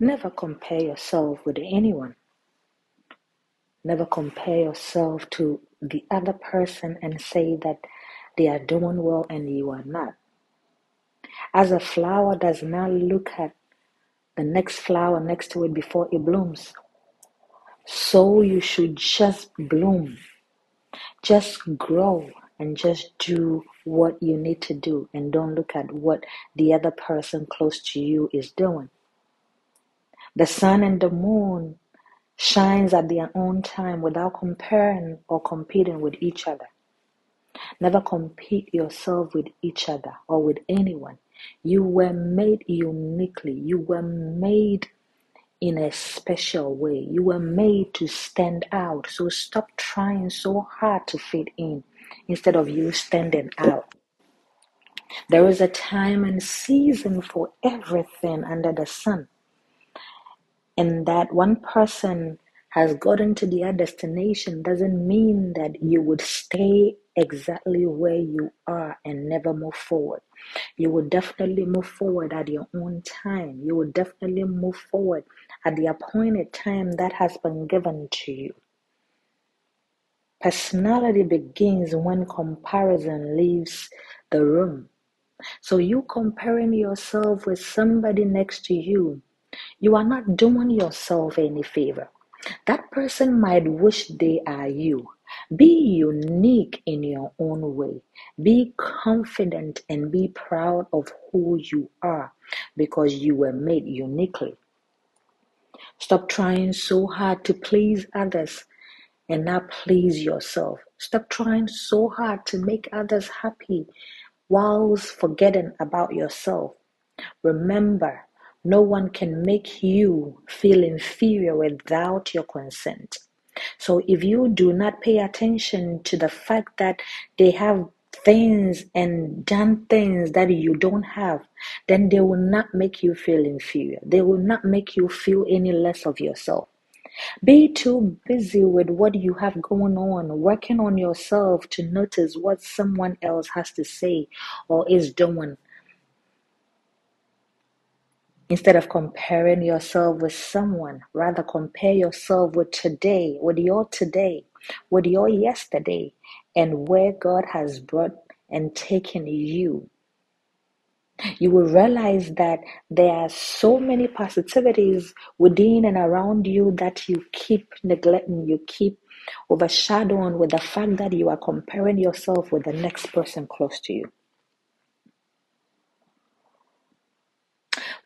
Never compare yourself with anyone. Never compare yourself to the other person and say that they are doing well and you are not. As a flower does not look at the next flower next to it before it blooms, so you should just bloom, just grow, and just do what you need to do and don't look at what the other person close to you is doing. The sun and the moon shines at their own time without comparing or competing with each other. Never compete yourself with each other or with anyone. You were made uniquely. You were made in a special way. You were made to stand out. So stop trying so hard to fit in instead of you standing out. There is a time and season for everything under the sun. And that one person has gotten to their destination doesn't mean that you would stay exactly where you are and never move forward. You will definitely move forward at your own time. You will definitely move forward at the appointed time that has been given to you. Personality begins when comparison leaves the room. So, you comparing yourself with somebody next to you, you are not doing yourself any favor. That person might wish they are you. Be unique in your own way. Be confident and be proud of who you are because you were made uniquely. Stop trying so hard to please others and not please yourself. Stop trying so hard to make others happy whilst forgetting about yourself. Remember, no one can make you feel inferior without your consent. So if you do not pay attention to the fact that they have things and done things that you don't have, then they will not make you feel inferior. They will not make you feel any less of yourself. Be too busy with what you have going on, working on yourself to notice what someone else has to say or is doing. Instead of comparing yourself with someone, rather compare yourself with today, with your today, with your yesterday, and where God has brought and taken you you will realize that there are so many positivities within and around you that you keep neglecting, you keep overshadowing with the fact that you are comparing yourself with the next person close to you.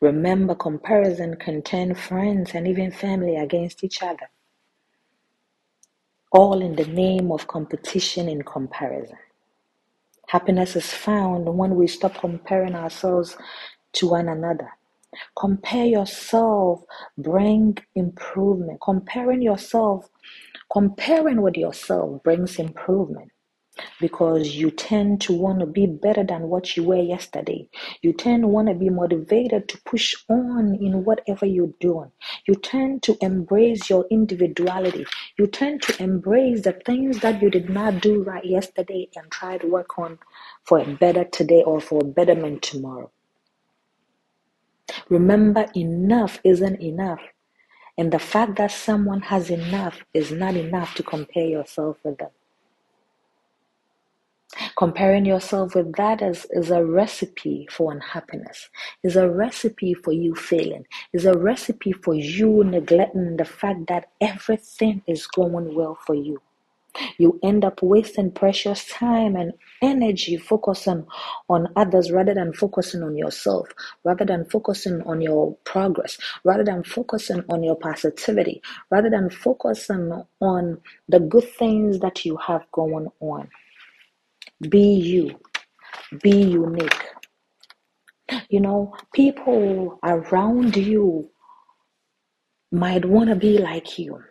Remember, comparison can turn friends and even family against each other, all in the name of competition and comparison. Happiness is found when we stop comparing ourselves to one another. Compare yourself, bring improvement. Comparing yourself, comparing with yourself brings improvement because you tend to want to be better than what you were yesterday. You tend to want to be motivated to push on in whatever you're doing. You tend to embrace your individuality. You tend to embrace the things that you did not do right yesterday and try to work on for a better today or for a betterment tomorrow. Remember, enough isn't enough. And the fact that someone has enough is not enough to compare yourself with them. Comparing yourself with that is, is a recipe for unhappiness, is a recipe for you failing, is a recipe for you neglecting the fact that everything is going well for you. You end up wasting precious time and energy focusing on others rather than focusing on yourself, rather than focusing on your progress, rather than focusing on your positivity, rather than focusing on the good things that you have going on. Be you. Be unique. You know, people around you might want to be like you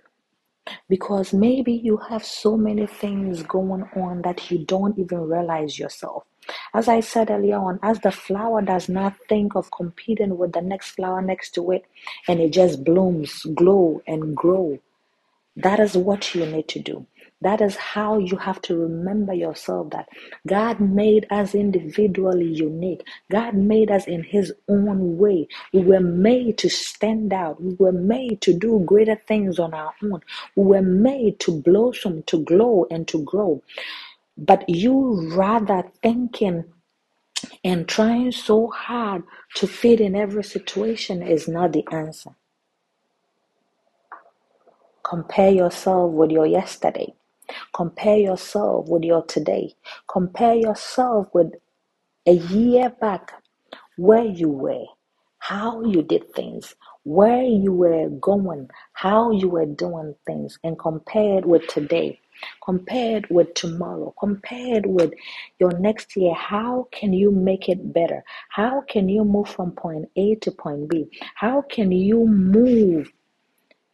because maybe you have so many things going on that you don't even realize yourself. As I said earlier on, as the flower does not think of competing with the next flower next to it and it just blooms, glow, and grow, that is what you need to do. That is how you have to remember yourself that God made us individually unique. God made us in His own way. We were made to stand out. We were made to do greater things on our own. We were made to blossom, to glow, and to grow. But you rather thinking and trying so hard to fit in every situation is not the answer. Compare yourself with your yesterday. Compare yourself with your today. Compare yourself with a year back where you were, how you did things, where you were going, how you were doing things, and compare it with today. Compare it with tomorrow. Compare it with your next year. How can you make it better? How can you move from point A to point B? How can you move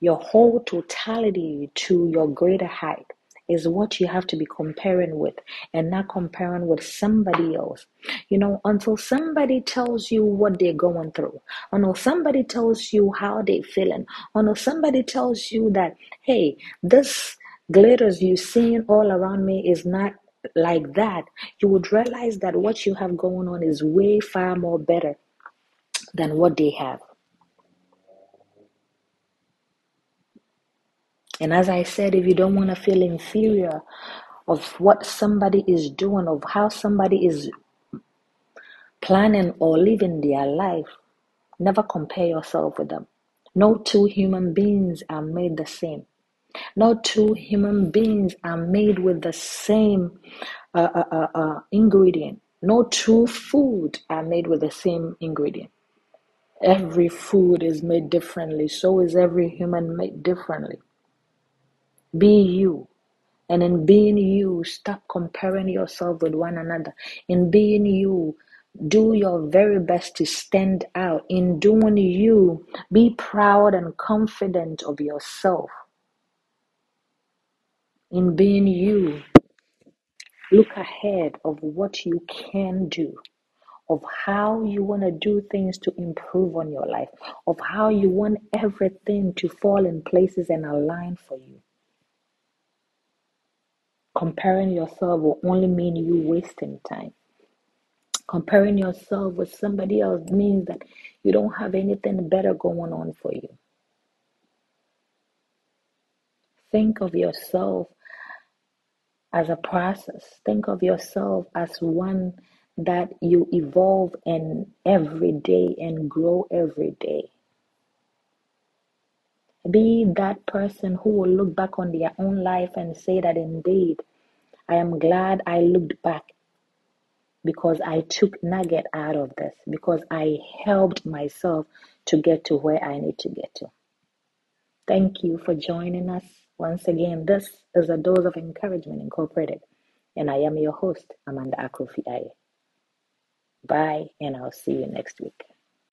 your whole totality to your greater height is what you have to be comparing with and not comparing with somebody else. You know, until somebody tells you what they're going through, until somebody tells you how they're feeling, until somebody tells you that, hey, this glitters you seeing all around me is not like that, you would realize that what you have going on is way far more better than what they have. And as I said, if you don't want to feel inferior of what somebody is doing, of how somebody is planning or living their life, never compare yourself with them. No two human beings are made the same. No two human beings are made with the same uh, uh, uh, uh ingredient. No two food are made with the same ingredient. Every food is made differently. So is every human made differently. Be you. And in being you, stop comparing yourself with one another. In being you, do your very best to stand out. In doing you, be proud and confident of yourself. In being you, look ahead of what you can do, of how you want to do things to improve on your life, of how you want everything to fall in places and align for you. Comparing yourself will only mean you wasting time. Comparing yourself with somebody else means that you don't have anything better going on for you. Think of yourself as a process. Think of yourself as one that you evolve in every day and grow every day. Be that person who will look back on their own life and say that indeed, I am glad I looked back because I took nugget out of this, because I helped myself to get to where I need to get to. Thank you for joining us. Once again, this is a Dose of Encouragement Incorporated, and I am your host, Amanda Akrofi Aye. Bye, and I'll see you next week.